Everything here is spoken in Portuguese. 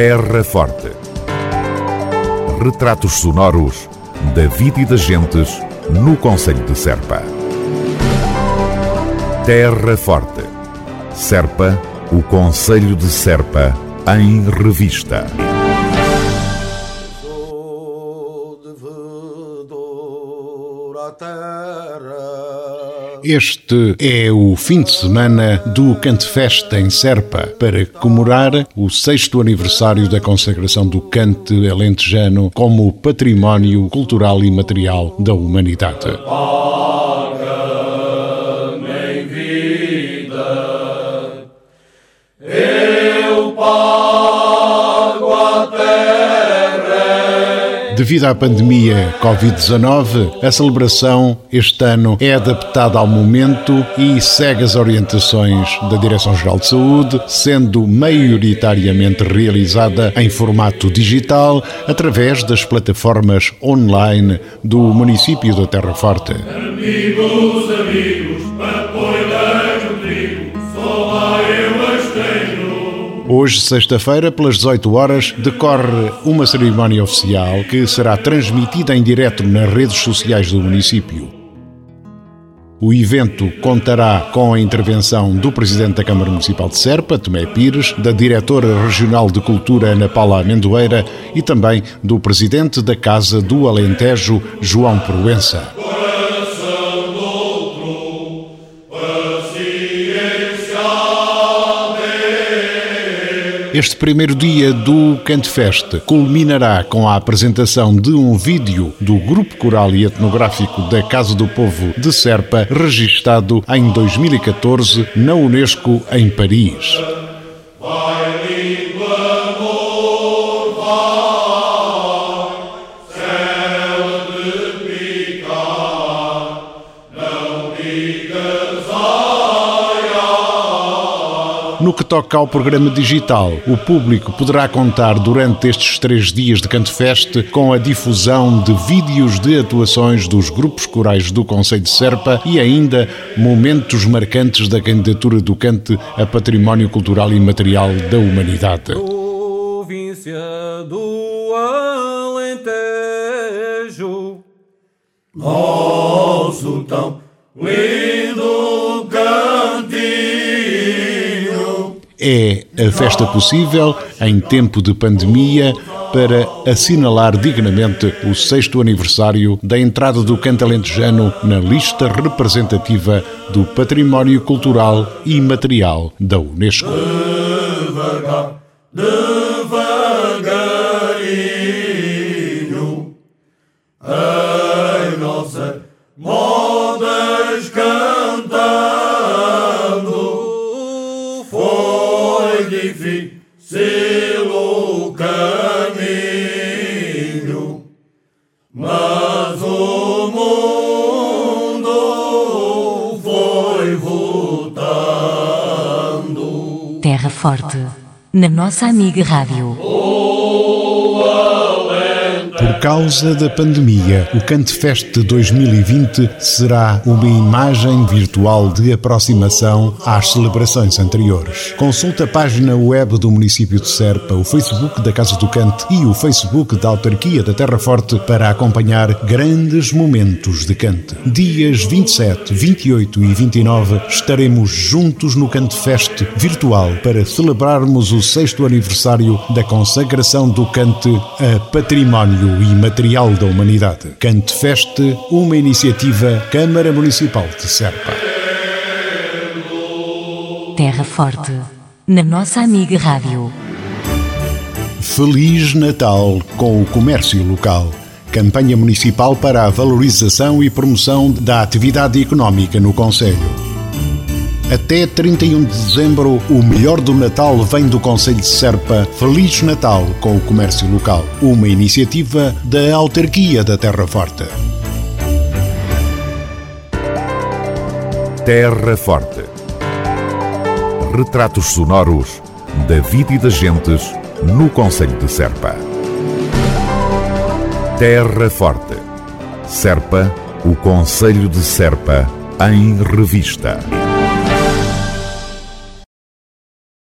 Terra Forte. Retratos sonoros da vida e das gentes no Conselho de Serpa. Terra Forte. Serpa, o Conselho de Serpa, em revista. Este é o fim de semana do Cantefest em Serpa, para comemorar o sexto aniversário da consagração do cante alentejano como património cultural e material da humanidade. Devido à pandemia Covid-19, a celebração este ano é adaptada ao momento e segue as orientações da Direção-Geral de Saúde, sendo maioritariamente realizada em formato digital através das plataformas online do município da Terra Forte. Amigos, amigos, Hoje, sexta-feira, pelas 18 horas, decorre uma cerimónia oficial que será transmitida em direto nas redes sociais do município. O evento contará com a intervenção do Presidente da Câmara Municipal de Serpa, Tomé Pires, da Diretora Regional de Cultura, Ana Paula Amendoeira, e também do Presidente da Casa do Alentejo, João Proença. Este primeiro dia do Cantefest culminará com a apresentação de um vídeo do Grupo Coral e Etnográfico da Casa do Povo de Serpa, registado em 2014 na Unesco em Paris. No que toca ao programa digital, o público poderá contar durante estes três dias de Cantefest com a difusão de vídeos de atuações dos grupos corais do Conselho de Serpa e ainda momentos marcantes da candidatura do cante a Património Cultural e Material da Humanidade. Província do Alentejo, nosso tão lindo é a festa possível em tempo de pandemia para assinalar dignamente o sexto aniversário da entrada do canto alentejano na lista representativa do Património Cultural e Material da Unesco. Devagar, devagarinho, em nossa modas Terra Forte, na nossa amiga Rádio. Por causa da pandemia, o Cantefest 2020 será uma imagem virtual de aproximação às celebrações anteriores. Consulte a página web do município de Serpa, o Facebook da Casa do Cante e o Facebook da Autarquia da Terra Forte para acompanhar grandes momentos de cante. Dias 27, 28 e 29 estaremos juntos no Cantefest virtual para celebrarmos o sexto aniversário da consagração do cante a património e Material da Humanidade. Cante Feste, uma iniciativa Câmara Municipal de Serpa. Terra Forte, na nossa amiga Rádio. Feliz Natal com o comércio local. Campanha municipal para a valorização e promoção da atividade económica no Conselho. Até 31 de dezembro, o melhor do Natal vem do Conselho de Serpa. Feliz Natal com o comércio local. Uma iniciativa da Autarquia da Terra Forte. Terra Forte. Retratos sonoros da vida e das gentes no Conselho de Serpa. Terra Forte. Serpa, o Conselho de Serpa, em revista.